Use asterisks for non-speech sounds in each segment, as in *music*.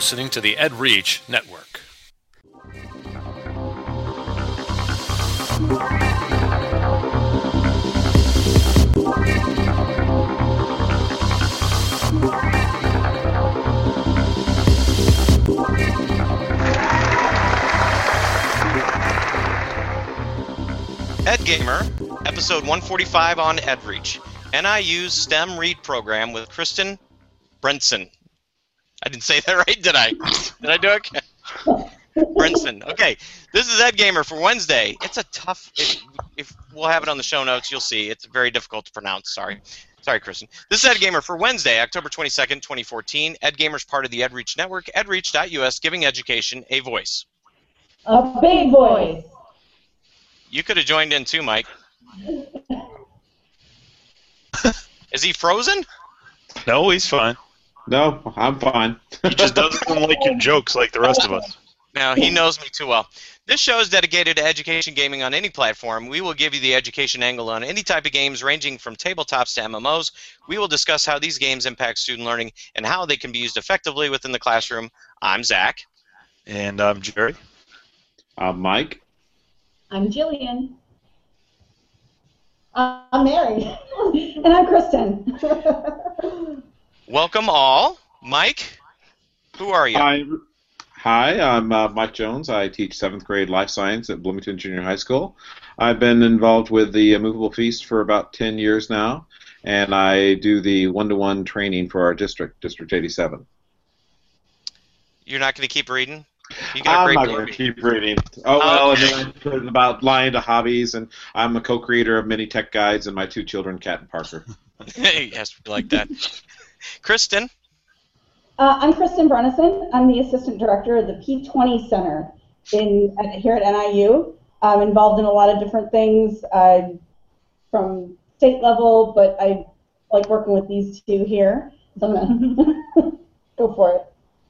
listening to the Ed Reach Network. Ed Gamer, episode 145 on EdReach. NIU's STEM Read program with Kristen Brenson. I didn't say that *laughs* right, did I? Did I do it? *laughs* Brinson. Okay, this is Ed Gamer for Wednesday. It's a tough. It, if we'll have it on the show notes, you'll see. It's very difficult to pronounce. Sorry. Sorry, Kristen. This is Ed Gamer for Wednesday, October 22nd, 2014. Ed Gamer's part of the EdReach network, edreach.us, giving education a voice. A big voice. You could have joined in too, Mike. *laughs* Is he frozen? No, he's fine. No, I'm fine. He just doesn't like your jokes like the rest of us. No, he knows me too well. This show is dedicated to education gaming on any platform. We will give you the education angle on any type of games, ranging from tabletops to MMOs. We will discuss how these games impact student learning and how they can be used effectively within the classroom. I'm Zach. And I'm Jerry. I'm Mike. I'm Jillian. I'm Mary. *laughs* and I'm Kristen. *laughs* Welcome all. Mike, who are you? Hi. Hi, I'm uh, Mike Jones. I teach seventh grade life science at Bloomington Junior High School. I've been involved with the Movable Feast for about 10 years now, and I do the one to one training for our district, District 87. You're not going to keep reading? You got a I'm not going to keep reading. Oh, well, and then about lying to hobbies, and I'm a co creator of many tech guides, and my two children, Kat and Parker. *laughs* yes, we like that. Kristen, Uh, I'm Kristen Brinson. I'm the assistant director of the P20 Center in at, here at NIU. I'm involved in a lot of different things uh, from state level, but I like working with these two here. So I'm gonna *laughs* go for it.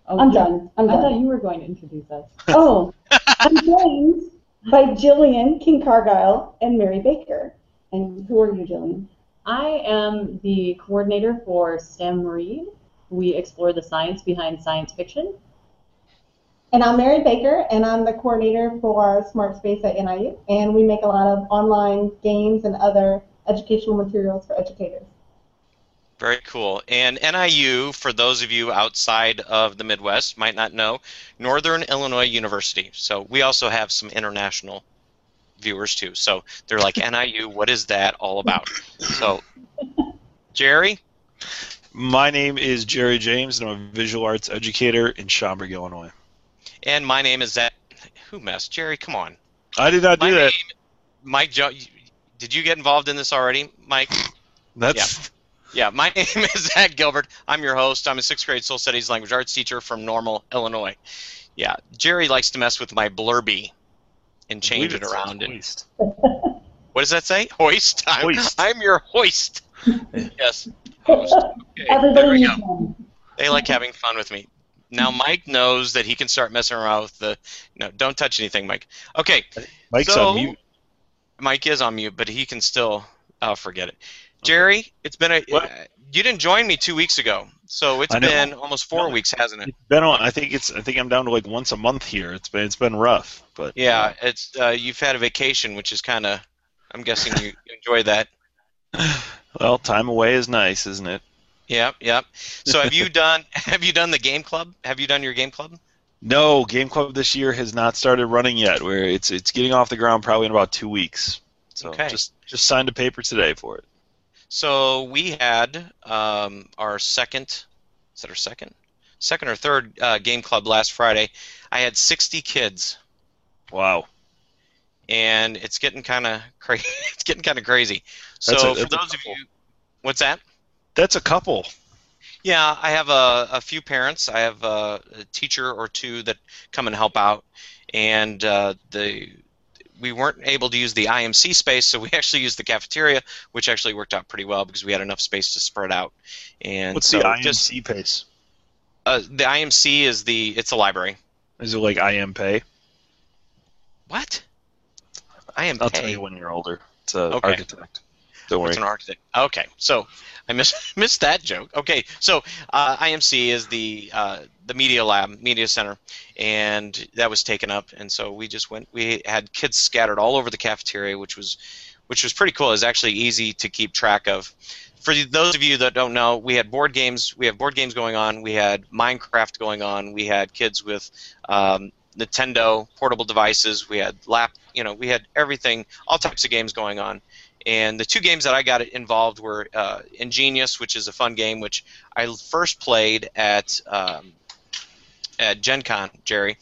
Oh, I'm yeah. done. I'm I thought you were going to introduce us. *laughs* Oh, I'm joined by Jillian King Cargyle and Mary Baker. And who are you, Jillian? I am the coordinator for STEM Read. We explore the science behind science fiction. And I'm Mary Baker, and I'm the coordinator for Smart Space at NIU. And we make a lot of online games and other educational materials for educators. very cool. And NIU, for those of you outside of the Midwest, might not know, Northern Illinois University. So we also have some international viewers too. So they're like, NIU, what is that all about? So, Jerry, My name is Jerry James, and I'm a visual arts educator in Schaumburg, Illinois. and my name is Zach. Who messed? Jerry, come on. I did not My do name, that. Mike. Jo- did you get involved in this already, Mike? That's Yeah, my *laughs* name is Zach Gilbert. I'm your host. I'm a sixth grade social studies language arts teacher from Normal, Illinois. Yeah, Jerry likes to mess with my blurby and change it around. And, Waste. *laughs* what does that say? Hoist. I'm, Hoist. *laughs* I'm your hoist. *laughs* yes. Host. Okay, there we go. They like having fun with me. Now Mike knows that he can start messing around with the. No, don't touch anything, Mike. Okay, Mike's so, on mute. Mike is on mute, but he can still. Oh, forget it. Jerry, it's been a. What? Uh, you didn't join me two weeks ago, so it's been almost four No. weeks, hasn't it? It's been on. I think it's. I think I'm down to like once a month here. It's been. It's been rough, but Yeah, it's. Uh, you've had a vacation, which is kind of. I'm guessing you *laughs* enjoy that. *sighs* Well, time away is nice, isn't it? Yep, yep. So have you *laughs* done? Have you done the game club? Have you done your game club? No, Game Club this year has not started running yet. Where it's it's getting off the ground probably in about two weeks. So Okay. just just signed a paper today for it. So we had um, our second. Is that our second? Second or third uh, game club last Friday. I had 60 kids. Wow. and it's getting kind of crazy. *laughs* it's getting kind of crazy. So a- for those of you, what's that? That's a couple. Yeah, I have a, a few parents. I have a, a teacher or two that come and help out, and uh, the we weren't able to use the IMC space, so we *laughs* actually used the cafeteria, which actually worked out pretty well because we had enough space to spread out. And What's so the IMC just pace? uh, the IMC is the it's a library. Is it like IM pay? What? I am. I'll tell you when you're older. It's a Okay. architect. Don't worry. an architect? Okay, so I missed *laughs* missed that joke. Okay, so uh, IMC is the uh, the media lab, media center, and that was taken up, and so we just went. We had kids scattered all over the cafeteria, which was which was pretty cool. It was actually easy to keep track of. For those of you that don't know, we had board games. We have board games going on. We had Minecraft going on. We had kids with um, Nintendo portable devices. We had lap. You know, we had everything, all types of games going on. And the two games that I got involved were uh, Ingenious, which is a fun game, which I first played at um, at Gen Con, Jerry,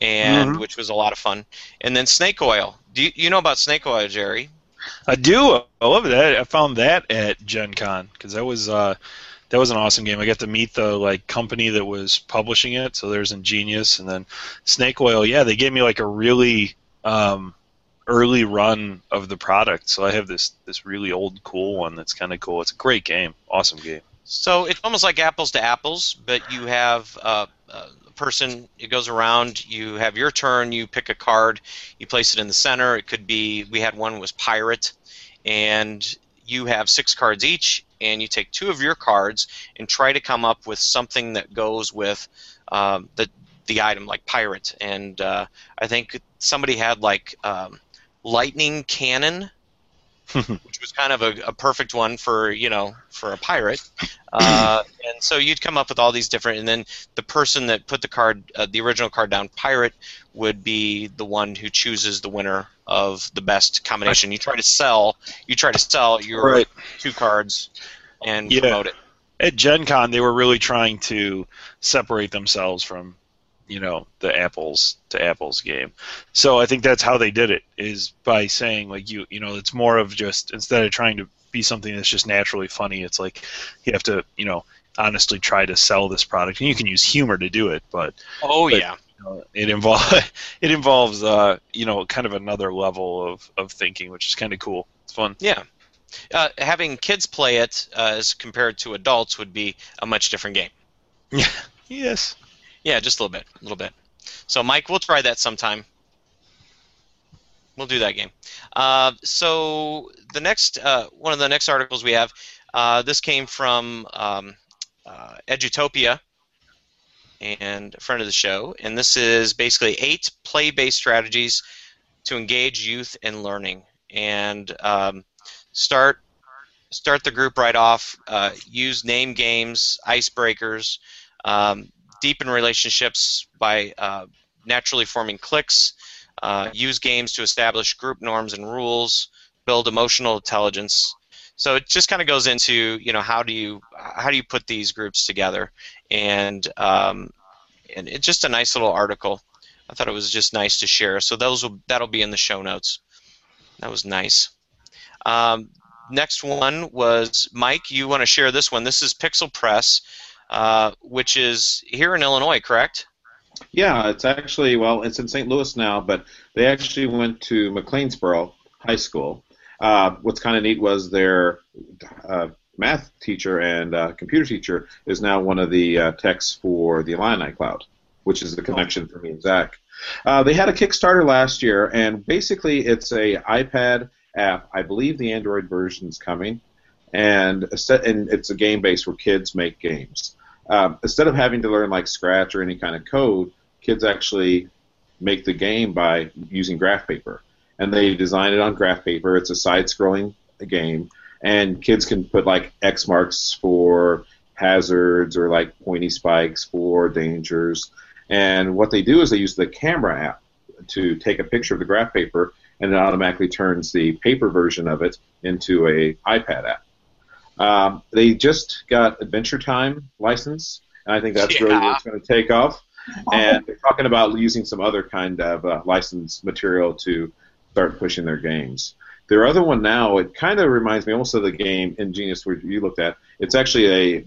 and Mhm. which was a lot of fun. And then Snake Oil. Do you, you know about Snake Oil, Jerry? I do. I love that. I found that at Gen Con because that was uh, that was an awesome game. I got to meet the like company that was publishing it. So there's Ingenious and then Snake Oil. Yeah, they gave me like a really um, early run of the product. So I have this this really old cool one that's kind of cool. It's a great game. Awesome game. So it's almost like apples to apples, but you have uh, a person. It goes around. You have your turn. You pick a card. You place it in the center. It could be. We had one was pirate, and you have six cards each, and you take two of your cards and try to come up with something that goes with um, the the item, like pirate. And uh, I think somebody had like um, lightning cannon *laughs* which was kind of a, a perfect one for you know for a pirate. Uh, *laughs* and so you'd come up with all these different, and then the person that put the card, uh, the original card down, pirate, would be the one who chooses the winner of the best combination. You try to sell, you try to sell your Right. two cards and Yeah. promote it. At Gen Con, they were really trying to separate themselves from, you know, the apples to apples game. So I think that's how they did it is by saying like you, you know, it's more of just instead of trying to be something that's just naturally funny, it's like you have to, you know, honestly try to sell this product, and you can use humor to do it, but Oh But- yeah, you know, it involves *laughs* it involves uh, you know kind of another level of, of thinking, which is kind of cool. It's fun. yeah. Uh, having kids play it uh, as compared to adults would be a much different game. Yeah. *laughs* Yes. Yeah, just a little bit, a little bit. So, Mike, we'll try that sometime. We'll do that game. Uh, so, the next uh, one of the next articles we have, uh, this came from um, uh, Edutopia, and a friend of the show, and this is basically eight play-based strategies to engage youth in learning, and um, start start the group right off. Uh, use name games, icebreakers. Um, deepen relationships by uh, naturally forming cliques, uh, use games to establish group norms and rules, build emotional intelligence. So it just kind of goes into you know how do you how do you put these groups together, and um, and it's just a nice little article. I thought it was just nice to share. So those will that'll be in the show notes. That was nice. Um, next one was Mike. You want to share this one? This is Pixel Press uh, which is here in Illinois, correct? Yeah, it's actually well, it's in St. Louis now, but they actually went to McLeansboro High School. Uh, what's kind of neat was their uh, math teacher and uh, computer teacher is now one of the uh, techs for the Illini Cloud, which is the connection for me and Zach. Uh, they had a Kickstarter last year, and basically it's a iPad app. I believe the Android version is coming, and, and it's a game base where kids make games. Um, instead of having to learn like Scratch or any kind of code, kids actually make the game by using graph paper. And they design it on graph paper. It's a side-scrolling game, and kids can put like X marks for hazards or like pointy spikes for dangers. And what they do is they use the camera app to take a picture of the graph paper, and it automatically turns the paper version of it into a iPad app. Um, they just got Adventure Time license, and I think that's really what's going to take off. And they're talking about using some other kind of uh, licensed material to start pushing their games. Their other one now, it kind of reminds me almost of the game Ingenious, where you looked at. It's actually a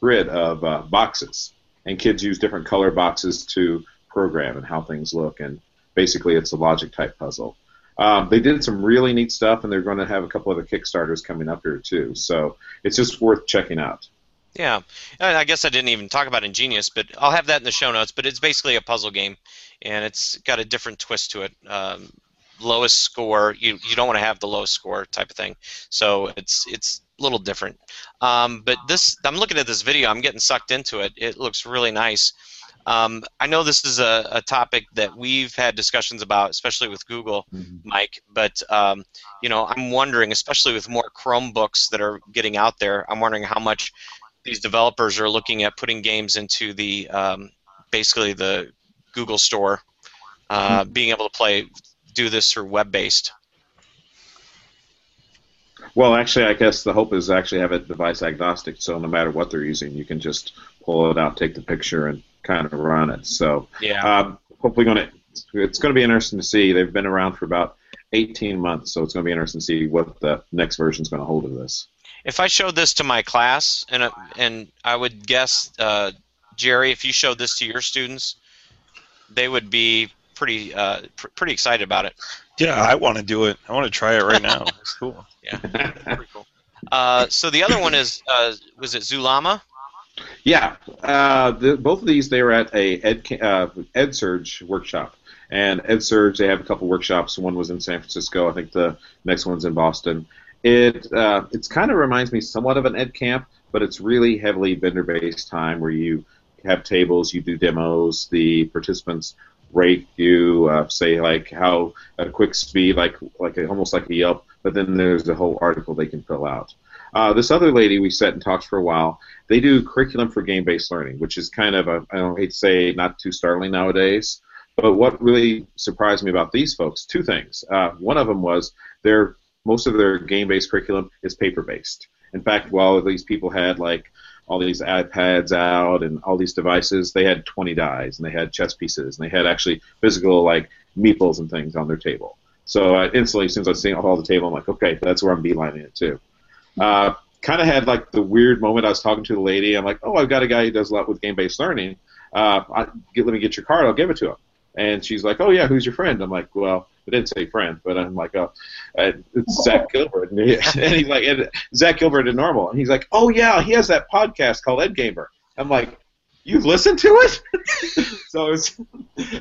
grid of uh, boxes, and kids use different color boxes to program and how things look. And basically, it's a logic type puzzle. Um, they did some really neat stuff, and they're going to have a couple other Kickstarters coming up here too. So it's just worth checking out. Yeah, I guess I didn't even talk about Ingenious, but I'll have that in the show notes. But it's basically a puzzle game, and it's got a different twist to it. Um, lowest score. You you don't want to have the lowest score type of thing. So it's it's a little different. Um, but this, I'm looking at this video. I'm getting sucked into it. It looks really nice. Um, I know this is a, a topic that we've had discussions about, especially with Google, Mike. But um, you know, I'm wondering, especially with more Chromebooks that are getting out there, I'm wondering how much these developers are looking at putting games into the um, basically the Google Store, uh, being able to play do this through web-based. Well, actually, I guess the hope is actually have it device agnostic, so no matter what they're using, you can just pull it out, take the picture, and kind of run it. So, Yeah. um, hopefully, going to it's going to be interesting to see. They've been around for about 18 months, so it's going to be interesting to see what the next version is going to hold of this. If I showed this to my class, and uh, and I would guess, uh, Jerry, if you showed this to your students, they would be pretty uh, pr- pretty excited about it. Yeah, I want to do it. I want to try it right now. It's cool. *laughs* Yeah, pretty cool. Uh, so the other one is uh, was it Zulama? Yeah, uh, the, both of these they were at a Ed uh, EdSurge workshop, and EdSurge they have a couple workshops. One was in San Francisco, I think the next one's in Boston. It uh, it's kind of reminds me somewhat of an Ed Camp, but it's really heavily vendor-based time where you have tables, you do demos, the participants rate you, uh, say like how a quick speed, like like almost like a Yelp, but then there's a whole article they can fill out. Uh, this other lady we sat and talked for a while. They do curriculum for game-based learning, which is kind of a I don't hate to say not too startling nowadays. But what really surprised me about these folks, two things. Uh, one of them was their most of their game-based curriculum is paper-based. In fact, while these people had like all these iPads out and all these devices, they had 20 dies and they had chess pieces and they had actually physical like meeples and things on their table. So instantly, as soon as I seeing all the table, I'm like, okay, that's where I'm beelining it to. Uh, kind of had like the weird moment. I was talking to the lady. I'm like, oh, I've got a guy who does a lot with game-based learning. Uh, I, get, let me get your card. I'll give it to him. And she's like, oh yeah, who's your friend? I'm like, well, I didn't say friend, but I'm like, oh, uh, it's Zach *laughs* Gilbert. And, he, *laughs* and he's like, and Zach Gilbert at Normal. And he's like, oh yeah, he has that podcast called Ed Gamer. I'm like, you've listened to it? *laughs* so it was,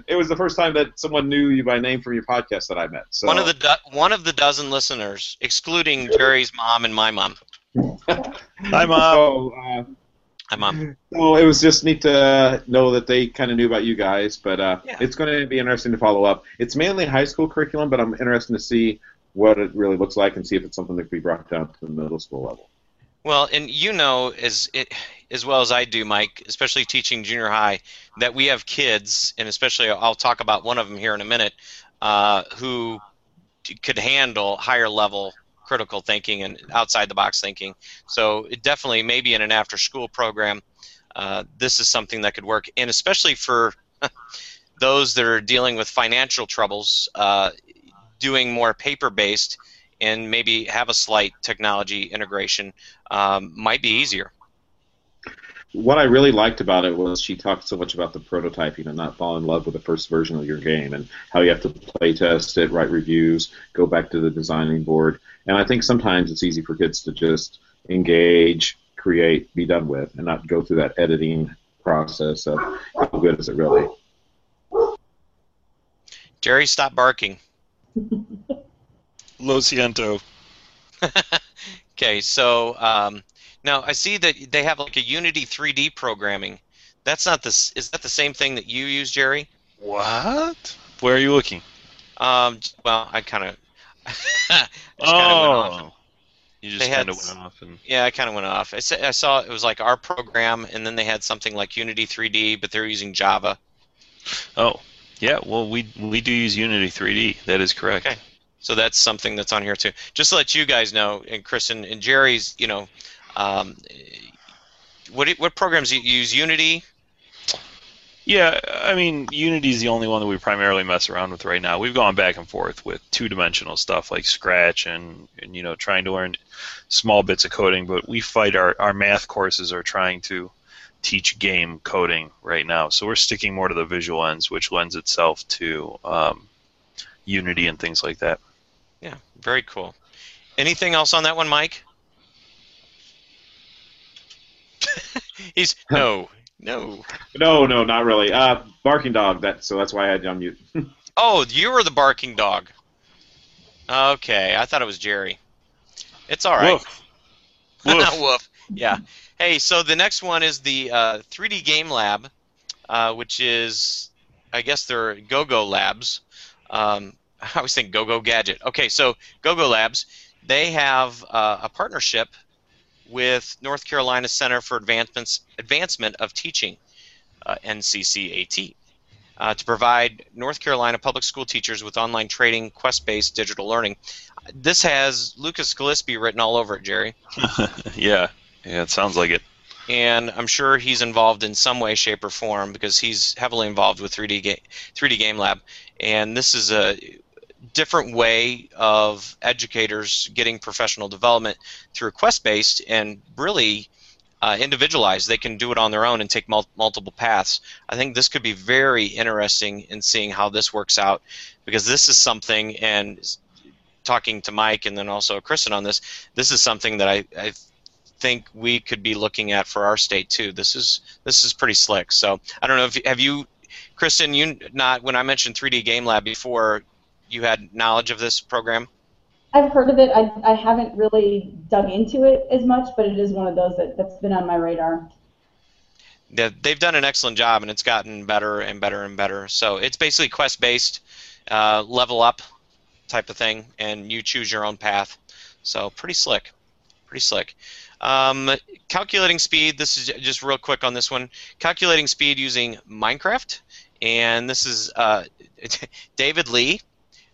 it was the first time that someone knew you by name from your podcast that I met. So One of the do- one of the dozen listeners, excluding Jerry's mom and my mom. Hi, *laughs* mom. So, uh, Hi, mom. So it was just neat to know that they kind of knew about you guys, but uh, Yeah. it's going to be interesting to follow up. It's mainly high school curriculum, but I'm interested to see what it really looks like and see if it's something that can be brought down to the middle school level. Well, and you know as it as well as I do, Mike, especially teaching junior high, that we have kids, and especially I'll talk about one of them here in a minute, uh, who could handle higher level critical thinking and outside the box thinking. So it definitely, maybe in an after school program, uh, this is something that could work, and especially for *laughs* those that are dealing with financial troubles, uh, doing more paper based and maybe have a slight technology integration um, might be easier. What I really liked about it was she talked so much about the prototyping and not fall in love with the first version of your game and how you have to play test it, write reviews, go back to the designing board. And I think sometimes it's easy for kids to just engage, create, be done with, and not go through that editing process of how good is it really. Jerry, stop barking. *laughs* Lo siento. *laughs* Okay, so um, now I see that they have like a Unity 3D programming. That's not this. Is that the same thing that you use, Jerry? What? Where are you looking? Um, well, I kind of. kind of went off. Oh. You just kind of went off and. Yeah, I kind of went off. I, sa- I saw it was like our program, and then they had something like Unity 3D, but they're using Java. Oh, yeah. Well, we we do use Unity 3D. That is correct. Okay. So that's something that's on here too. Just to let you guys know, and Chris and, and Jerry's, you know, um, what what programs you use? Unity. Yeah, I mean, Unity is the only one that we primarily mess around with right now. We've gone back and forth with two-dimensional stuff like Scratch and, and you know trying to learn small bits of coding, but we fight our our math courses are trying to teach game coding right now, so we're sticking more to the visual ends, which lends itself to um, Unity and things like that. Yeah, very cool. Anything else on that one, Mike? *laughs* He's *laughs* no, no. No, no, not really. Uh, barking dog. That so that's why I had you on mute. *laughs* Oh, you were the barking dog. Okay, I thought it was Jerry. It's all right. Woof. Woof. Woof. Yeah. Hey, so the next one is the uh, 3D Game Lab, uh, which is, I guess they're GoGo Labs. Um, *laughs* I always think GoGo Gadget. Okay, so GoGo Labs, they have uh, a partnership with North Carolina Center for Advancements, Advancement of Teaching, uh, NCCAT, uh, to provide North Carolina public school teachers with online training, quest-based digital learning. This has Lucas Gillespie written all over it, Jerry *laughs* yeah. Yeah, it sounds like it. and I'm sure he's involved in some way, shape, or form because he's heavily involved with 3D game 3D Game Lab, and this is a different way of educators getting professional development through quest-based and really uh, individualized. They can do it on their own and take mul- multiple paths. I think this could be very interesting in seeing how this works out because this is something and talking to Mike and then also Kristen on this, this is something that I, I think we could be looking at for our state too. This is this is pretty slick. So I don't know if have you, Kristen, you not when I mentioned 3D Game Lab before, you had knowledge of this program. I've heard of it. I, I haven't really dug into it as much, but it is one of those that, that's been on my radar. Yeah, they've done an excellent job, and it's gotten better and better and better. So it's basically quest-based, uh, level up type of thing, and you choose your own path. So pretty slick, pretty slick. Um, calculating speed. This is just real quick on this one. Calculating speed using Minecraft, and this is uh, *laughs* David Lee.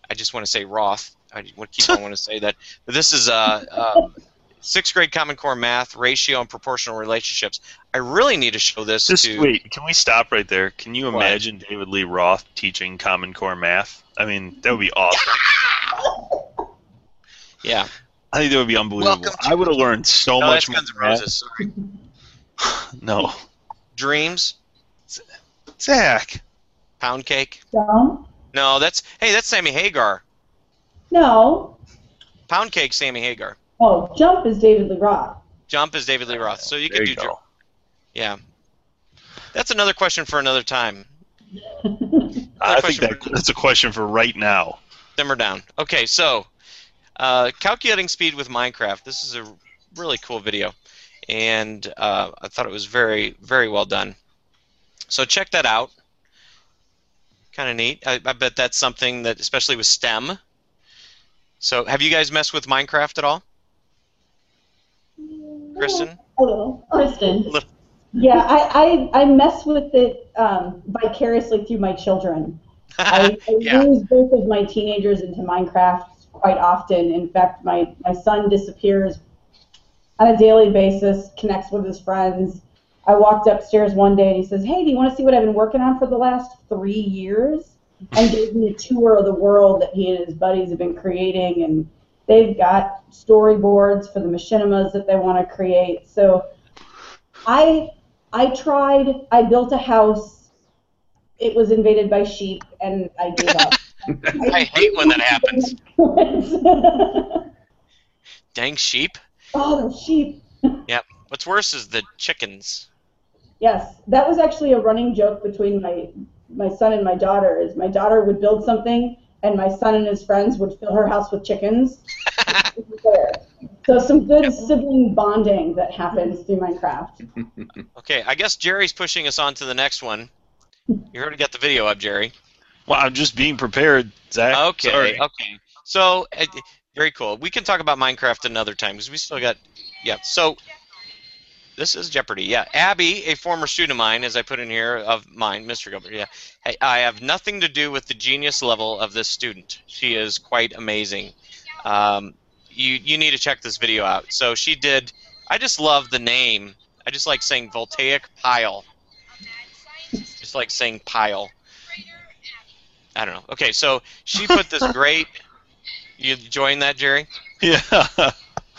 I just want to say Roth. I want to keep on want to say that. But this is uh, um, sixth grade Common Core math, ratio, and proportional relationships. I really need to show this Just to. wait. Can we stop right there? Can you What? imagine David Lee Roth teaching Common Core math? I mean, that would be awesome. *laughs* Yeah. I think that would be unbelievable. Welcome to- I would have learned so No, much that's more. Guns N' Roses. Sorry. *sighs* No, Dreams, Zach. pound cake. Don't? No, that's hey, that's Sammy Hagar. No. Pound cake, Sammy Hagar. Oh, Jump is David Lee Roth. Jump is David Lee Roth. So you There could you do. go. Dr- Yeah. That's another question for another time. *laughs* I think that, for- that's a question for right now. Simmer down. Okay, so uh, calculating speed with Minecraft. This is a really cool video, and uh, I thought it was very, very well done. So check that out. Kind of neat. I, I bet that's something that, especially with STEM. So, have you guys messed with Minecraft at all, Kristen? A little. Kristen. Yeah, I, I, I mess with it um, vicariously through my children. *laughs* I, I Yeah. lose both of my teenagers into Minecraft quite often. In fact, my, my son disappears on a daily basis, connects with his friends. I walked upstairs one day and he says, Hey, do you want to see what I've been working on for the last three years? And gave me a tour of the world that he and his buddies have been creating. And they've got storyboards for the machinimas that they want to create. So I I tried. I built a house. It was invaded by sheep, and I gave up. *laughs* I hate when that happens. *laughs* Dang sheep. Oh, the sheep. Yep. What's worse is the chickens. Yes, that was actually a running joke between my my son and my daughter. Is my daughter would build something, and my son and his friends would fill her house with chickens. *laughs* so some good sibling bonding that happens through Minecraft. *laughs* Okay, I guess Jerry's pushing us on to the next one. You already got the video up, Jerry. Well, I'm just being prepared, Zach. Okay, Sorry. okay. So, uh, very cool. We can talk about Minecraft another time because we still got. Yeah. So, this is Jeopardy. Yeah. Abby, a former student of mine, as I put in here, of mine, Mr. Gilbert. Yeah. Hey, I have nothing to do with the genius level of this student. She is quite amazing. Um, you you need to check this video out. So she did. I just love the name. I just like saying voltaic pile. Just like saying pile. I don't know. Okay, so she put this *laughs* great. You enjoying that, Jerry? Yeah. *laughs*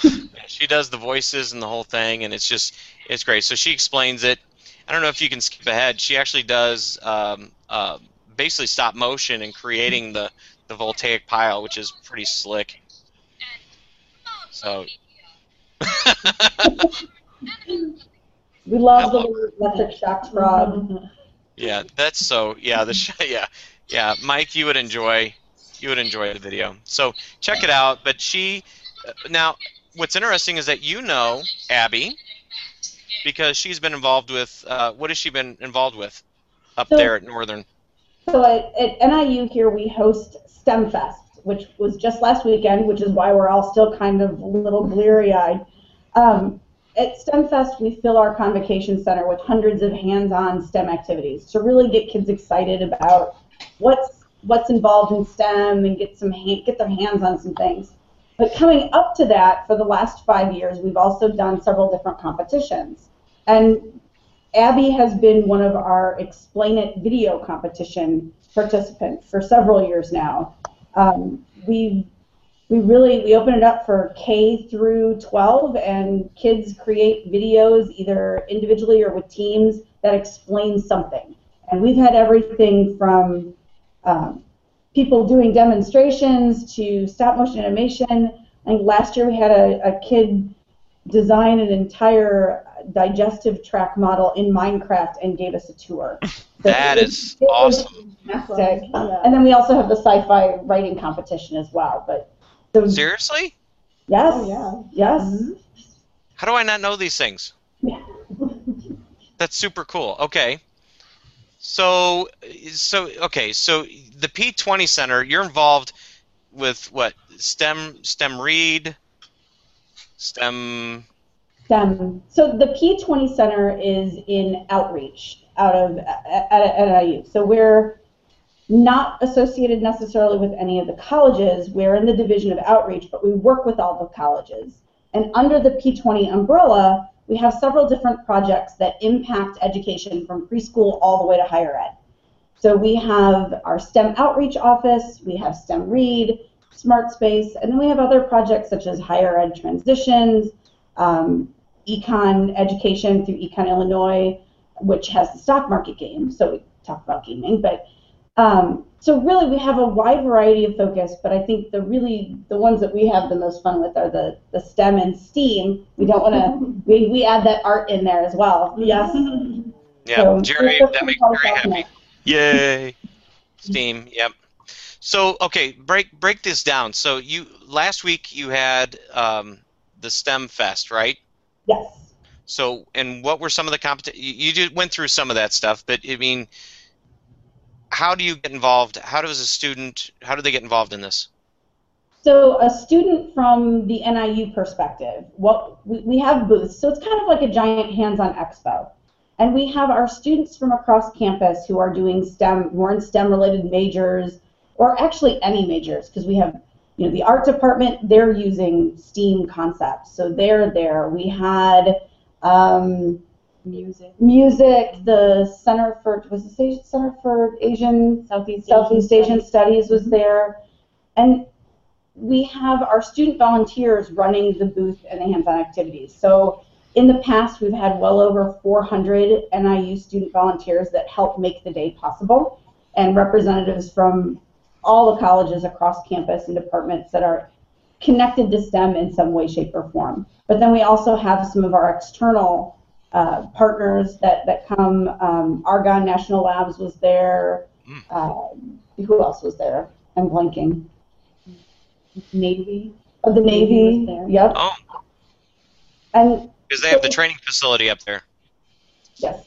Yeah, she does the voices and the whole thing, and it's just it's great. So she explains it. I don't know if you can skip ahead. She actually does um, uh, basically stop motion and creating the the voltaic pile, which is pretty slick. So. *laughs* We love the Hello. little electric shocked frog. Yeah, that's so. Yeah, the sh- *laughs* yeah, yeah. Mike, you would enjoy You would enjoy the video. So check it out. But she, uh, now, what's interesting is that you know Abby because she's been involved with. Uh, what has she been involved with up So- there at Northern? So at, at NIU here we host STEM Fest, which was just last weekend, which is why we're all still kind of a little bleary-eyed. Um, at STEM Fest, we fill our convocation center with hundreds of hands-on STEM activities to really get kids excited about what's what's involved in STEM and get some ha- get their hands on some things. But coming up to that, for the last five years, we've also done several different competitions. And Abby has been one of our Explain It video competition participants for several years now. Um, we we really we open it up for K through 12, and kids create videos either individually or with teams that explain something. And we've had everything from um, people doing demonstrations to stop motion animation. I think last year we had a, a kid design an entire digestive tract model in Minecraft and gave us a tour. *laughs* So That it is it awesome. fantastic. And then we also have the sci-fi writing competition as well. But the, Seriously? yes, Oh, yes, mm-hmm. How do I not know these things? Yeah. That's super cool. Okay. So, so okay. So the P20 Center, you're involved with what? STEM, STEM Read, STEM. STEM. So the P20 Center is in outreach out of at, at NIU. So we're not associated necessarily with any of the colleges. We're in the division of outreach, but we work with all the colleges. And under the P20 umbrella, we have several different projects that impact education from preschool all the way to higher ed. So we have our STEM outreach office, we have STEM Read, Smart Space, and then we have other projects such as higher ed transitions, um, econ education through Econ Illinois, which has the stock market game. So we talk about gaming, but um, so really we have a wide variety of focus. But I think the really the ones that we have the most fun with are the the STEM and STEAM. We don't want to *laughs* we, we add that art in there as well. Yes. Yeah, So, Jerry, that makes me very happy. about. Yay! Steam. Yep. So okay, break break this down. So you last week you had um, the STEM Fest, right? Yes. So and what were some of the competi- You, you just went through some of that stuff, but I mean, how do you get involved? How does a student? How do they get involved in this? So a student from the NIU perspective, what we, we have booths, so it's kind of like a giant hands-on expo. And we have our students from across campus who are doing STEM, more in STEM-related majors, or actually any majors, because we have, you know, the art department, they're using STEAM concepts, so they're there. We had um, Music. music, the Center for, was the Center for Asian Southeast Southeast Asian Asian Studies was mm-hmm. there. And we have our student volunteers running the booth and the hands-on activities. So in the past, we've had well over 400 NIU student volunteers that help make the day possible, and representatives from all the colleges across campus and departments that are connected to STEM in some way, shape, or form. But then we also have some of our external uh, partners that, that come. Um, Argonne National Labs was there. Uh, who else was there? I'm blanking. Navy. Oh, the Navy Navy. was there. Yep. Oh, And because they have the training facility up there. yes.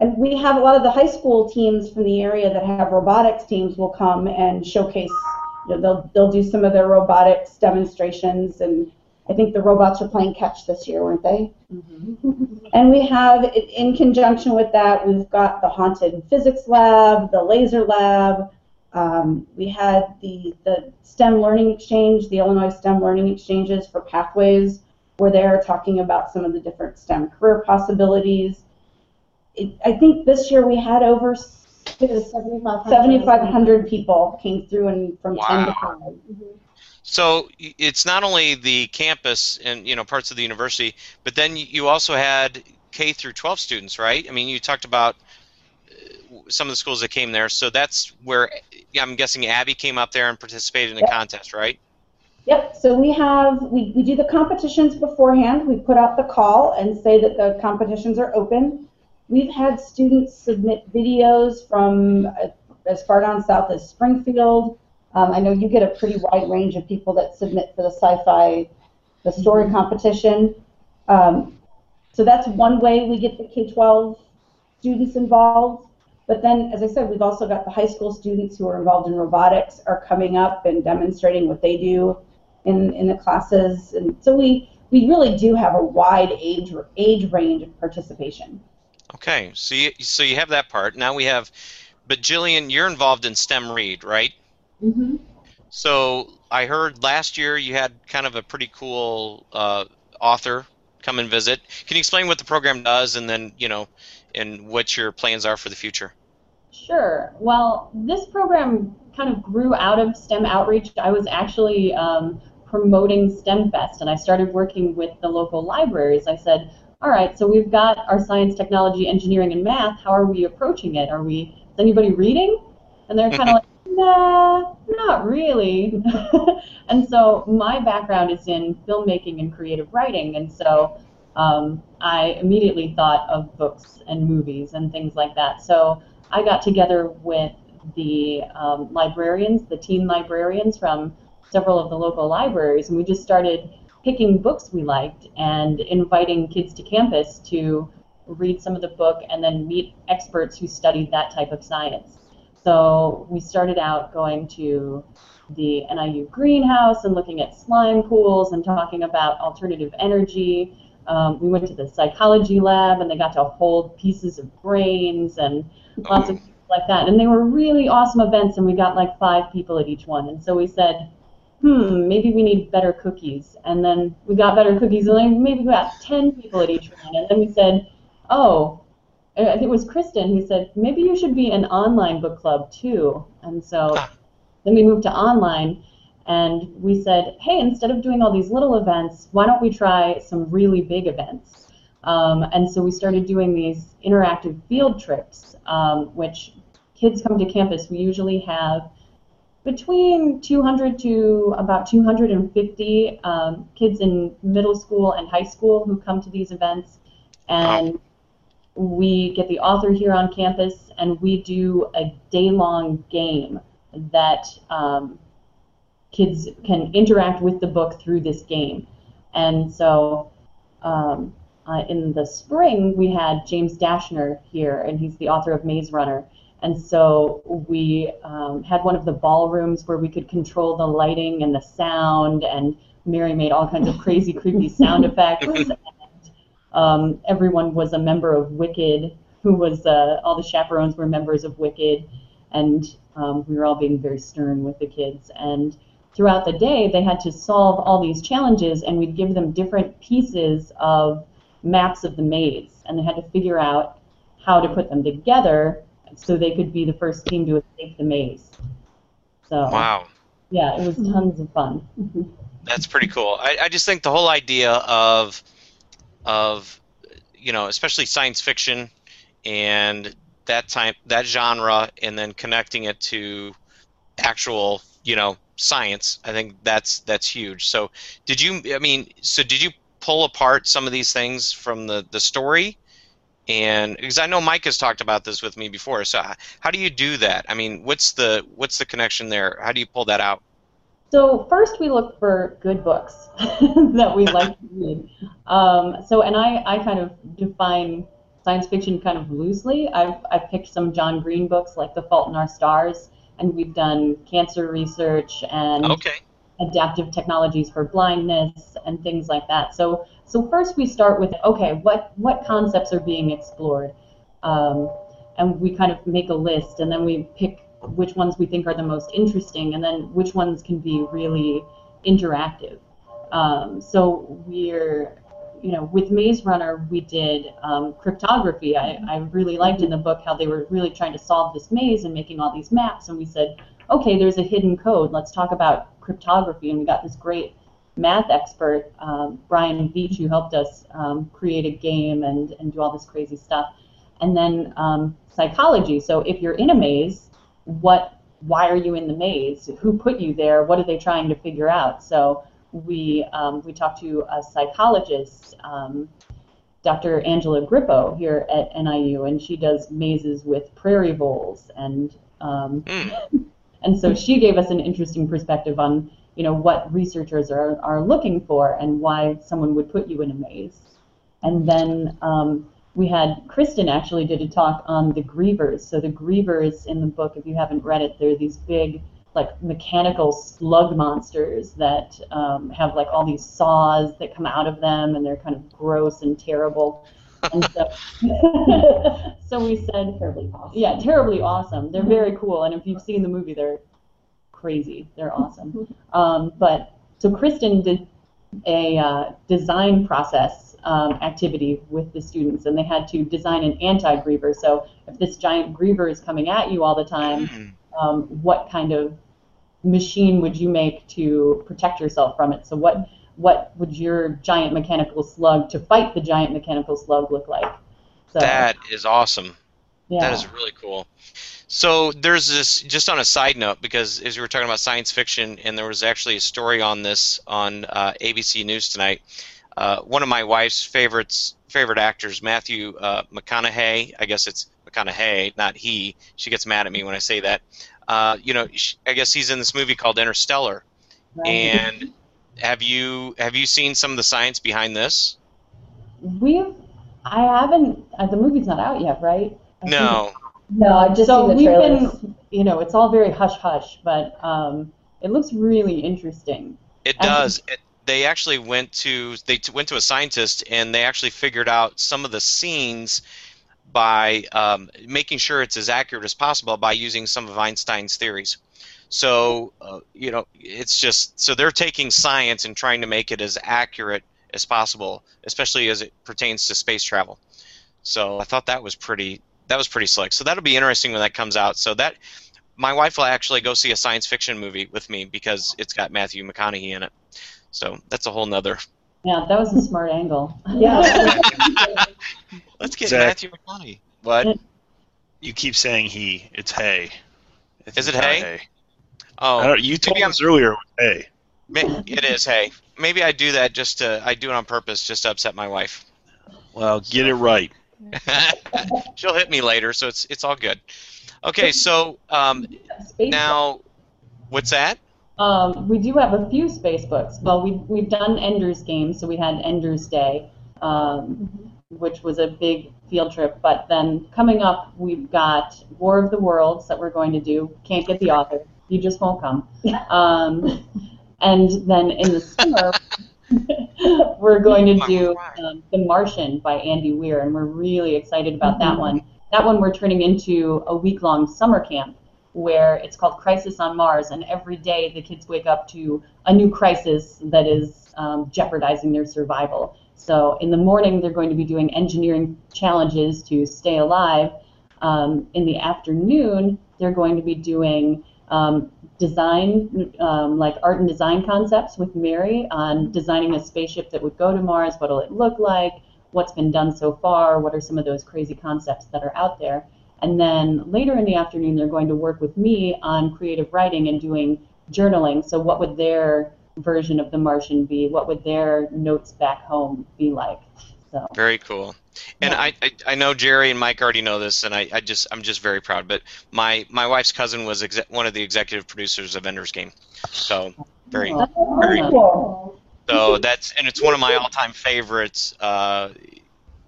And we have a lot of the high school teams from the area that have robotics teams will come and showcase. You know, they'll they'll do some of their robotics demonstrations, and I think the robots are playing catch this year, weren't they? And we have, in- in conjunction with that, we've got the haunted physics lab, the laser lab. Um, we had the, the STEM Learning Exchange, the Illinois STEM Learning Exchanges for Pathways, were there talking about some of the different STEM career possibilities. It, I think this year we had over 7,500 people came through and from 10 to Wow. 5. So it's not only the campus and you know parts of the university, but then you also had K through 12 students, right? I mean, you talked about uh, some of the schools that came there. So that's where I'm guessing Abby came up there and participated in the Yep. contest, right? Yep, so we have, we, we do the competitions beforehand. We put out the call and say that the competitions are open. We've had students submit videos from uh, as far down south as Springfield, Um, I know you get a pretty wide range of people that submit for the sci-fi, the story competition. Um, so that's one way we get the K-12 students involved. But then, as I said, we've also got the high school students who are involved in robotics are coming up and demonstrating what they do in, in the classes. And so we, we really do have a wide age age range of participation. Okay, so you, so you have that part. Now we have, but Jillian, you're involved in STEM Read, right? Mm-hmm. So I heard last year you had kind of a pretty cool uh, author come and visit. Can you explain what the program does, and then you know, and what your plans are for the future? Sure. Well, this program kind of grew out of STEM outreach. I was actually um, promoting STEM Fest, and I started working with the local libraries. I said, all right, so we've got our science, technology, engineering, and math. How are we approaching it? Are we, is anybody reading? And they're kind of like, *laughs* nah, not really. *laughs* and so my background is in filmmaking and creative writing, and so um, I immediately thought of books and movies and things like that. So I got together with the um, librarians, the teen librarians from several of the local libraries, and we just started picking books we liked and inviting kids to campus to read some of the book and then meet experts who studied that type of science. So we started out going to the NIU greenhouse and looking at slime pools and talking about alternative energy. Um, we went to the psychology lab and they got to hold pieces of brains and lots of like that. And they were really awesome events and we got like five people at each one. And so we said, hmm, maybe we need better cookies. And then we got better cookies, and then maybe we got 10 people at each one. And then we said, oh, I think it was Kristen who said, maybe you should be an online book club too. And so then we moved to online, and we said, hey, instead of doing all these little events, why don't we try some really big events? Um, and so we started doing these interactive field trips, um, which kids come to campus. We usually have between 200 to about 250 um, kids in middle school and high school who come to these events. And we get the author here on campus, and we do a day long game that um, kids can interact with the book through this game. And so um, uh, in the spring, we had James Dashner here, and he's the author of Maze Runner. And so we um, had one of the ballrooms where we could control the lighting and the sound, and Mary made all kinds of crazy, creepy sound *laughs* effects. And, um, everyone was a member of Wicked, who was uh, all the chaperones were members of Wicked, and um, we were all being very stern with the kids. And throughout the day, they had to solve all these challenges, and we'd give them different pieces of maps of the maze, and they had to figure out how to put them together so they could be the first team to escape the maze. So Wow, yeah, it was tons of fun. that's pretty cool. I, I just think the whole idea of of you know, especially science fiction and that time that genre, and then connecting it to actual you know science. I think that's that's huge. So did you? I mean, so did you pull apart some of these things from the the story? and because I know Mike has talked about this with me before, so how do you do that? I mean, what's the what's the connection there? How do you pull that out? So first, we look for good books *laughs* that we like to read. Um, so, and I, I kind of define science fiction kind of loosely. I've I've picked some John Green books like The Fault in Our Stars, and we've done cancer research and Okay. adaptive technologies for blindness and things like that. So so first we start with okay, what what concepts are being explored, um, and we kind of make a list, and then we pick which ones we think are the most interesting, and then which ones can be really interactive. Um, so we're you know, with Maze Runner, we did um, cryptography. I, I really liked in the book how they were really trying to solve this maze and making all these maps. And we said, okay, there's a hidden code. Let's talk about cryptography. And we got this great math expert, um, Brian Beach, who helped us um, create a game and, and do all this crazy stuff. And then um, psychology. So if you're in a maze, what, why are you in the maze? Who put you there? What are they trying to figure out? So we um, we talked to a psychologist, um, Dr. Angela Grippo here at NIU, and she does mazes with prairie voles and um, Mm. *laughs* And so she gave us an interesting perspective on, you know, what researchers are, are looking for and why someone would put you in a maze. And then um, we had Kristen actually did a talk on the grievers. So the grievers in the book, if you haven't read it, they're these big like mechanical slug monsters that um, have like all these saws that come out of them and they're kind of gross and terrible. And so, *laughs* so we said, Terribly awesome. yeah, terribly awesome. They're very cool, and if you've seen the movie, they're crazy. They're awesome. *laughs* Um, but so Kristen did a uh, design process um, activity with the students, and they had to design an anti-griever. So if this giant griever is coming at you all the time, Mm. um, what kind of machine would you make to protect yourself from it? So what what would your giant mechanical slug to fight the giant mechanical slug look like? So, That is awesome. yeah. That is really cool. So there's this, just on a side note, because as we were talking about science fiction, and there was actually a story on this on uh, ABC News tonight. Uh, one of my wife's favorites, favorite actors, Matthew uh, McConaughey. I guess it's McConaughey, not he. She gets mad at me when I say that. Uh, you know, sh- I guess he's in this movie called Interstellar. Right. And have you have you seen some of the science behind this? We've I haven't uh, the movie's not out yet, right? I No. No, I've just so seen the we've trailers. been you know, it's all very hush hush, but um, it looks really interesting. It And- does. It, they actually went to they t- went to a scientist and they actually figured out some of the scenes by um, making sure it's as accurate as possible by using some of Einstein's theories. So uh, you know, it's just so they're taking science and trying to make it as accurate as possible, especially as it pertains to space travel. So I thought that was pretty that was pretty slick. So that'll be interesting when that comes out. So that my wife will actually go see a science fiction movie with me because it's got Matthew McConaughey in it. So that's a whole nother. Yeah, that was a smart angle. Yeah. *laughs* Let's get Zach. Matthew McConaughey. What? You keep saying he. It's hey. Is it not hey? Oh, I don't, you told maybe I'm- us earlier it was hey. it is. Hey, maybe I do that just to. I do it on purpose just to upset my wife. Well, get it right. *laughs* She'll hit me later, so it's it's all good. Okay, so um, now, what's that? Um, we do have a few space books. Well, we, we've done Ender's Game, so we had Ender's Day, um, which was a big field trip. But then coming up, we've got War of the Worlds that we're going to do. Can't get the author. He just won't come. *laughs* Um, and then in the summer, *laughs* we're going to do um, The Martian by Andy Weir, and we're really excited about that one. That one we're turning into a week-long summer camp where it's called Crisis on Mars, and every day the kids wake up to a new crisis that is um, jeopardizing their survival. So in the morning, they're going to be doing engineering challenges to stay alive. Um, in the afternoon, they're going to be doing um, design, um, like art and design concepts with Mary on designing a spaceship that would go to Mars. What'll it look like? What's been done so far? What are some of those crazy concepts that are out there? And then later in the afternoon, they're going to work with me on creative writing and doing journaling. So, what would their version of The Martian be? What would their notes back home be like? So, Very cool. And Yeah. I, I I know Jerry and Mike already know this, and I, I just I'm just very proud. But my my wife's cousin was exe- one of the executive producers of Ender's Game, so very Oh, very. Cool. So that's and it's one of my all-time favorites. Uh,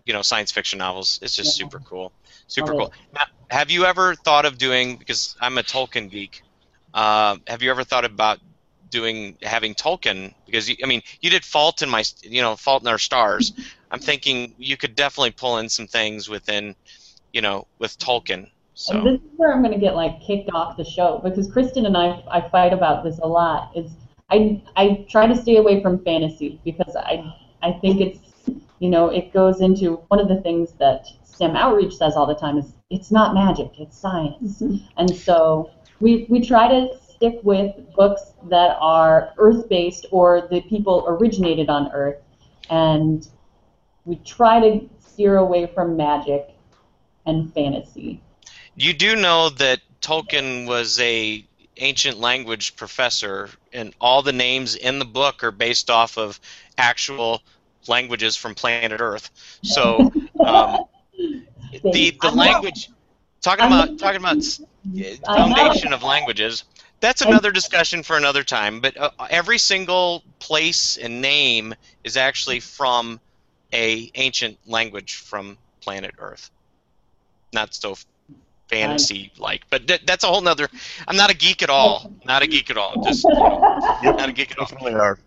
you know, science fiction novels. It's just Yeah. super cool, super cool. Now, have you ever thought of doing? Because I'm a Tolkien geek. Uh, have you ever thought about doing having Tolkien? Because you, I mean, you did Fault in my, you know, Fault in Our Stars. *laughs* I'm thinking you could definitely pull in some things within, you know, with Tolkien. So And this is where I'm going to get like kicked off the show because Kristen and I I fight about this a lot. Is I I try to stay away from fantasy because I I think it's you know it goes into one of the things that STEM outreach says all the time is it's not magic it's science. Mm-hmm. And so we we try to stick with books that are earth based or the people originated on Earth. And we try to steer away from magic and fantasy. You do know that Tolkien was a ancient language professor, and all the names in the book are based off of actual languages from planet Earth. So *laughs* um, the the language talking about talking about s- I know. foundation of languages. that's another discussion for another time. But uh, every single place and name is actually from a ancient language from planet Earth. Not so fantasy like, but th- that's a whole nother. I'm not a geek at all. Not a geek at all. Just *laughs* not a geek at all. Definitely are.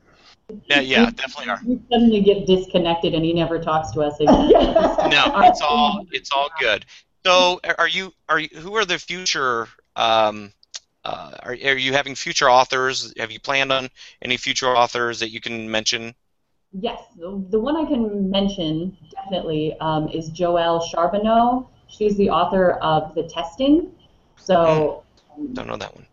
Yeah, yeah, definitely are. We suddenly get disconnected and he never talks to us again. *laughs* No, it's all it's all good. So, are you are you who are the future? Um, uh, are, are you having future authors? Have you planned on any future authors that you can mention? Yes, the, the one I can mention definitely um, is Joelle Charbonneau. She's the author of The Testing. So Don't know that one.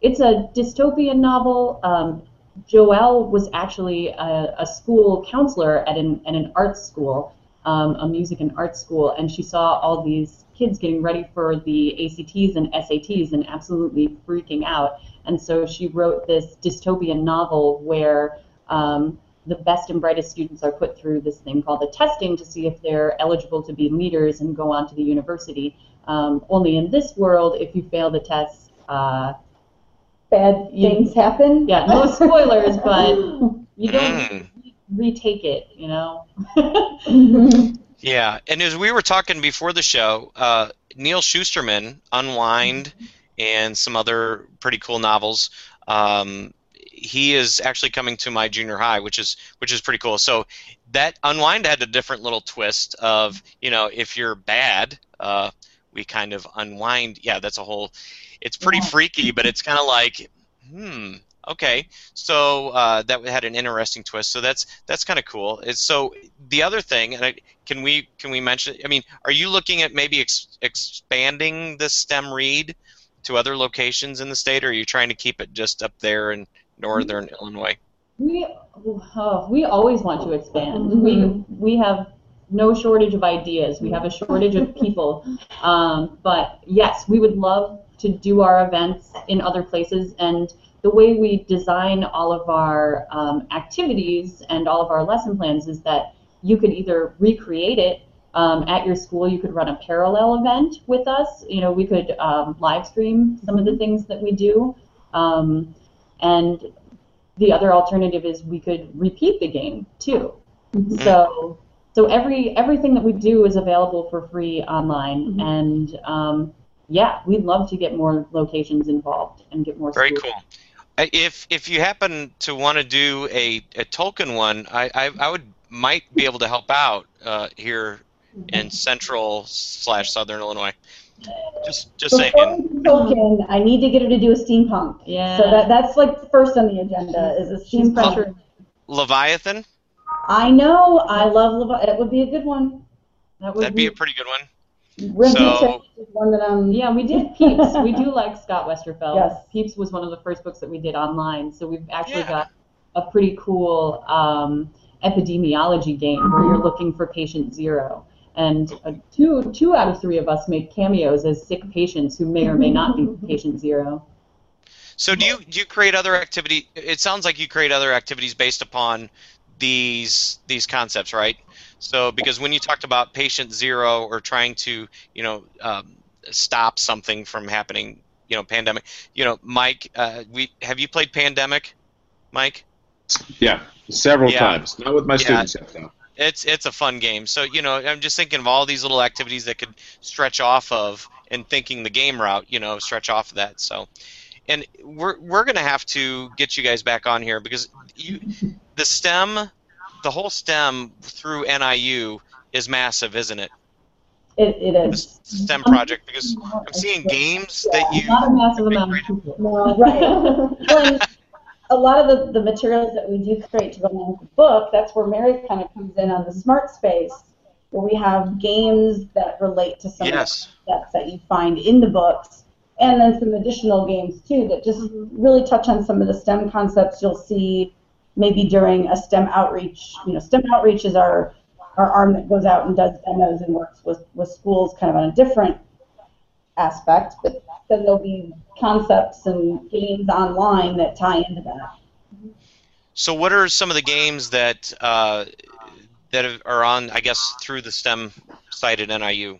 it's a dystopian novel. Um, Joelle was actually a, a school counselor at an, at an art school, um, a music and art school, and she saw all these kids getting ready for the ACTs and SATs and absolutely freaking out. And so she wrote this dystopian novel where um, the best and brightest students are put through this thing called the testing to see if they're eligible to be leaders and go on to the university. Um, only in this world, if you fail the test, uh, Bad You- things happen. yeah, no *laughs* spoilers, but *laughs* you don't Mm. retake it, you know. *laughs* Yeah, and as we were talking before the show, uh, Neal Shusterman, Unwind, and some other pretty cool novels. Um, he is actually coming to my junior high, which is which is pretty cool. So that Unwind had a different little twist of you know if you're bad, uh, we kind of unwind. Yeah, that's a whole. It's pretty Yeah. freaky, but it's kind of like hmm. Okay, so uh, that had an interesting twist. So that's that's kind of cool. It's, so the other thing, and I, can we can we mention? I mean, are you looking at maybe ex- expanding the STEM read to other locations in the state, or are you trying to keep it just up there in northern Illinois? We oh, we always want to expand. Mhm. We we have no shortage of ideas. We have a shortage of *laughs* people. Um, but yes, we would love to do our events in other places. And the way we design all of our um, activities and all of our lesson plans is that you could either recreate it um, at your school. You could run a parallel event with us. You know, we could um, live stream some of the things that we do. Um, and the other alternative is we could repeat the game too. Mhm. So so every everything that we do is available for free online, Mhm. and um, yeah, we'd love to get more locations involved and get more. Very schools. cool. If if you happen to want to do a, a Tolkien one, I, I, I would might be able to help out uh, here in central slash southern Illinois. Just just saying. Before we do Tolkien, I need to get her to do a steampunk. Yeah. So that that's like first on the agenda is a steampunk. pressured. Leviathan, I know. I love Levi. It would be a good one. That would that'd be a pretty good one. Rim So- is one that I'm. Yeah, we did *laughs* Peeps. we do like Scott Westerfeld. Yes. Peeps was one of the first books that we did online, so we've actually Yeah. got a pretty cool um, epidemiology game where you're looking for patient zero. And uh, two two out of three of us make cameos as sick patients who may or may not be *laughs* patient zero. So do you do you create other activity? It sounds like you create other activities based upon these these concepts, right? So because when you talked about patient zero or trying to you know um, stop something from happening, you know, pandemic. You know, Mike, uh, we have you played Pandemic, Mike? Yeah, several Yeah. times. Not with my Yeah. students yet, though. It's it's a fun game. So you know, I'm just thinking of all these little activities that could stretch off of, and thinking the game route, you know, stretch off of that. So, and we're we're gonna have to get you guys back on here because you, the STEM, the whole STEM through NIU is massive, isn't it? It, it The. STEM project because I'm seeing games that you. Not a massive amount of people. No, right. *laughs* a lot of the, the materials that we do create to go along with the book, that's where Mary kind of comes in on the smart space, where we have games that relate to some Yes. of the concepts that you find in the books, and then some additional games too that just really touch on some of the STEM concepts you'll see maybe during a STEM outreach. You know, STEM outreach is our our arm that goes out and does demos and works with, with schools kind of on a different aspect, but then there'll be concepts and games online that tie into that. So what are some of the games that uh, that are on, I guess, through the STEM site at NIU?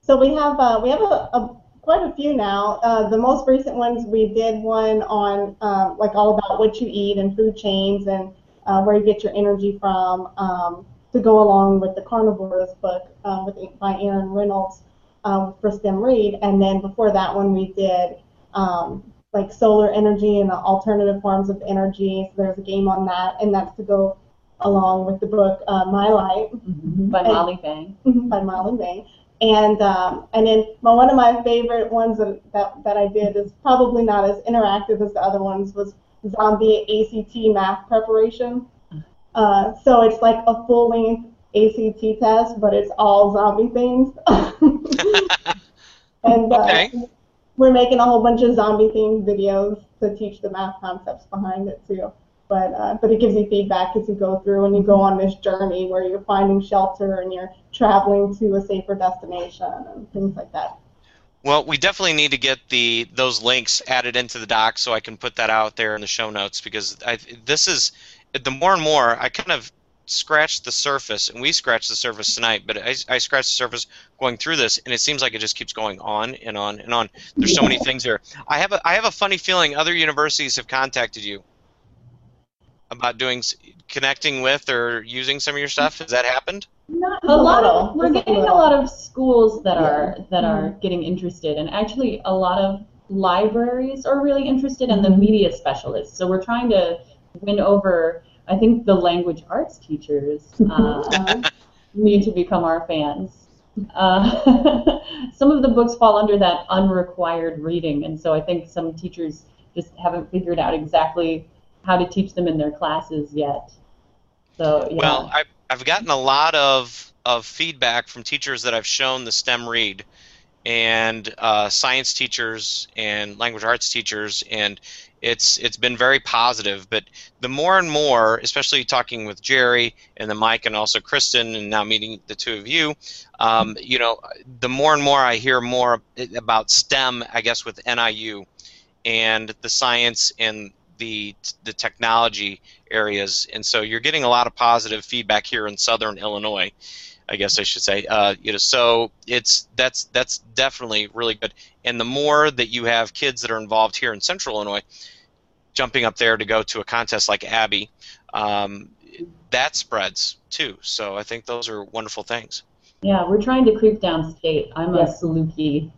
So we have uh, we have a, a quite a few now. Uh, the most recent ones we did one on uh, like all about what you eat and food chains and uh, where you get your energy from um, to go along with the carnivores book uh, with by Aaron Reynolds um, for STEM Read. And then before that one we did um, like solar energy and alternative forms of energy. So there's a game on that, and that's to go along with the book uh, My Light mm-hmm. by Molly Bang. by Molly Bay. And um, and then my, one of my favorite ones that, that that I did is probably not as interactive as the other ones was zombie ACT math preparation. Uh, so it's like a full length ACT test, but it's all zombie themes. *laughs* and uh, Okay. we're making a whole bunch of zombie themed videos to teach the math concepts behind it too. But uh, but it gives you feedback as you go through and you go on this journey where you're finding shelter and you're traveling to a safer destination and things like that. Well, we definitely need to get the those links added into the doc so I can put that out there in the show notes because I, this is the more and more I kind of scratched the surface and we scratched the surface tonight, but I, I scratched the surface going through this and it seems like it just keeps going on and on and on. There's so many things here I have a I have a funny feeling other universities have contacted you about doing connecting with or using some of your stuff. Has that happened? Not a lot of we're getting a lot of schools that are that are getting interested and actually a lot of libraries are really interested and the media specialists. So we're trying to win over i think the language arts teachers uh, *laughs* need to become our fans. Uh, *laughs* some of the books fall under that unrequired reading and so i think some teachers just haven't figured out exactly how to teach them in their classes yet so yeah. Well, I've, I've gotten a lot of, of feedback from teachers that I've shown the STEM read, and uh, science teachers and language arts teachers, and it's it's been very positive. But the more and more, especially talking with Jerry and then Mike and also Kristen, and now meeting the two of you, um, you know, the more and more I hear more about STEM, I guess with NIU, and the science and the the technology areas, and so you're getting a lot of positive feedback here in Southern Illinois. I guess I should say. Uh, you know, so it's that's that's definitely really good. And the more that you have kids that are involved here in Central Illinois, jumping up there to go to a contest like Abby, um, that spreads too. So I think those are wonderful things. Yeah, we're trying to creep down state. I'm a Saluki.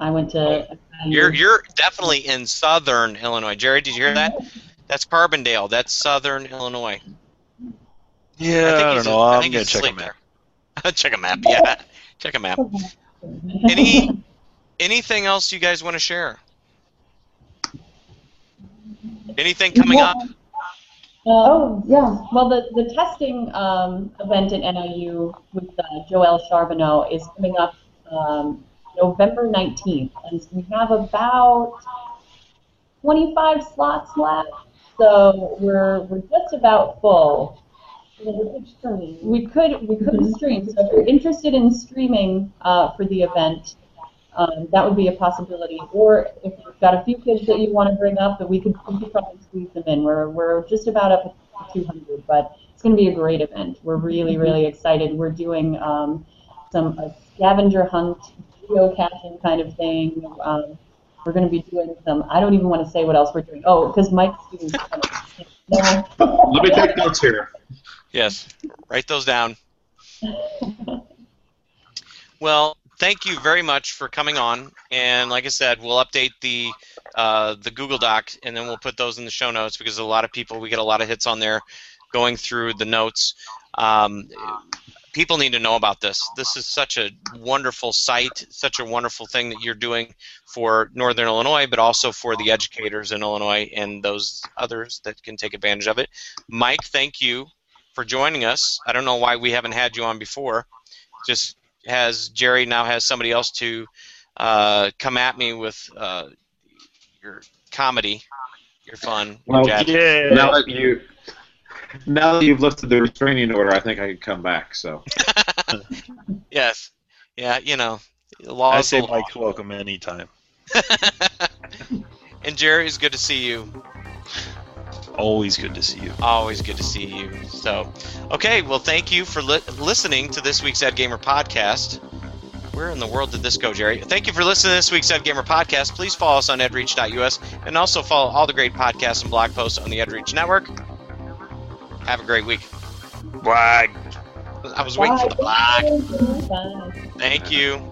I went to. You're you're definitely in Southern Illinois. Jerry, did you hear that? That's Carbondale. That's Southern Illinois. Yeah, I, he's don't know. I I'm think gonna check a asleep map. there. *laughs* check a *laughs* map. Yeah, check a *laughs* map. Any anything else you guys want to share? Anything coming up? Oh yeah. Well, the, the testing um, event at NIU with uh, Joelle Charbonneau is coming up um, November 19th, and we have about 25 slots left, so we're, we're just about full. We could we could stream. So if you're interested in streaming uh, for the event, um, that would be a possibility. Or if you've got a few kids that you want to bring up, that we could, we could probably squeeze them in. We're we're just about up at 200, but it's going to be a great event. We're really really excited. We're doing um, some a scavenger hunt, geocaching kind of thing. Um, we're going to be doing some. I don't even want to say what else we're doing. Oh, because Mike's doing. No. *laughs* Let me take notes here. Yes. Write those down. *laughs* Well, thank you very much for coming on. And like I said, we'll update the uh, the Google Doc, and then we'll put those in the show notes because a lot of people we get a lot of hits on there, going through the notes. Um, people need to know about this. This is such a wonderful site, such a wonderful thing that you're doing for Northern Illinois, but also for the educators in Illinois and those others that can take advantage of it. Mike, thank you for joining us. I don't know why we haven't had you on before. Just has Jerry now has somebody else to uh, come at me with uh, your comedy, your fun, your Well, jab. Yeah. Now that you *laughs* now that you've lifted the restraining order, I think I can come back. So. *laughs* yes. Yeah. You know, laws. I say Mike's welcome anytime. *laughs* and Jerry, it's good to see you. Always good to see you. Always good to see you. So, okay. Well, thank you for li- listening to this week's Ed Gamer podcast. Where in the world did this go, Jerry? Thank you for listening to this week's Ed Gamer podcast. Please follow us on edreach.us and also follow all the great podcasts and blog posts on the Edreach Network. Have a great week. Bye. I was waiting Bye. for the black. Thank you.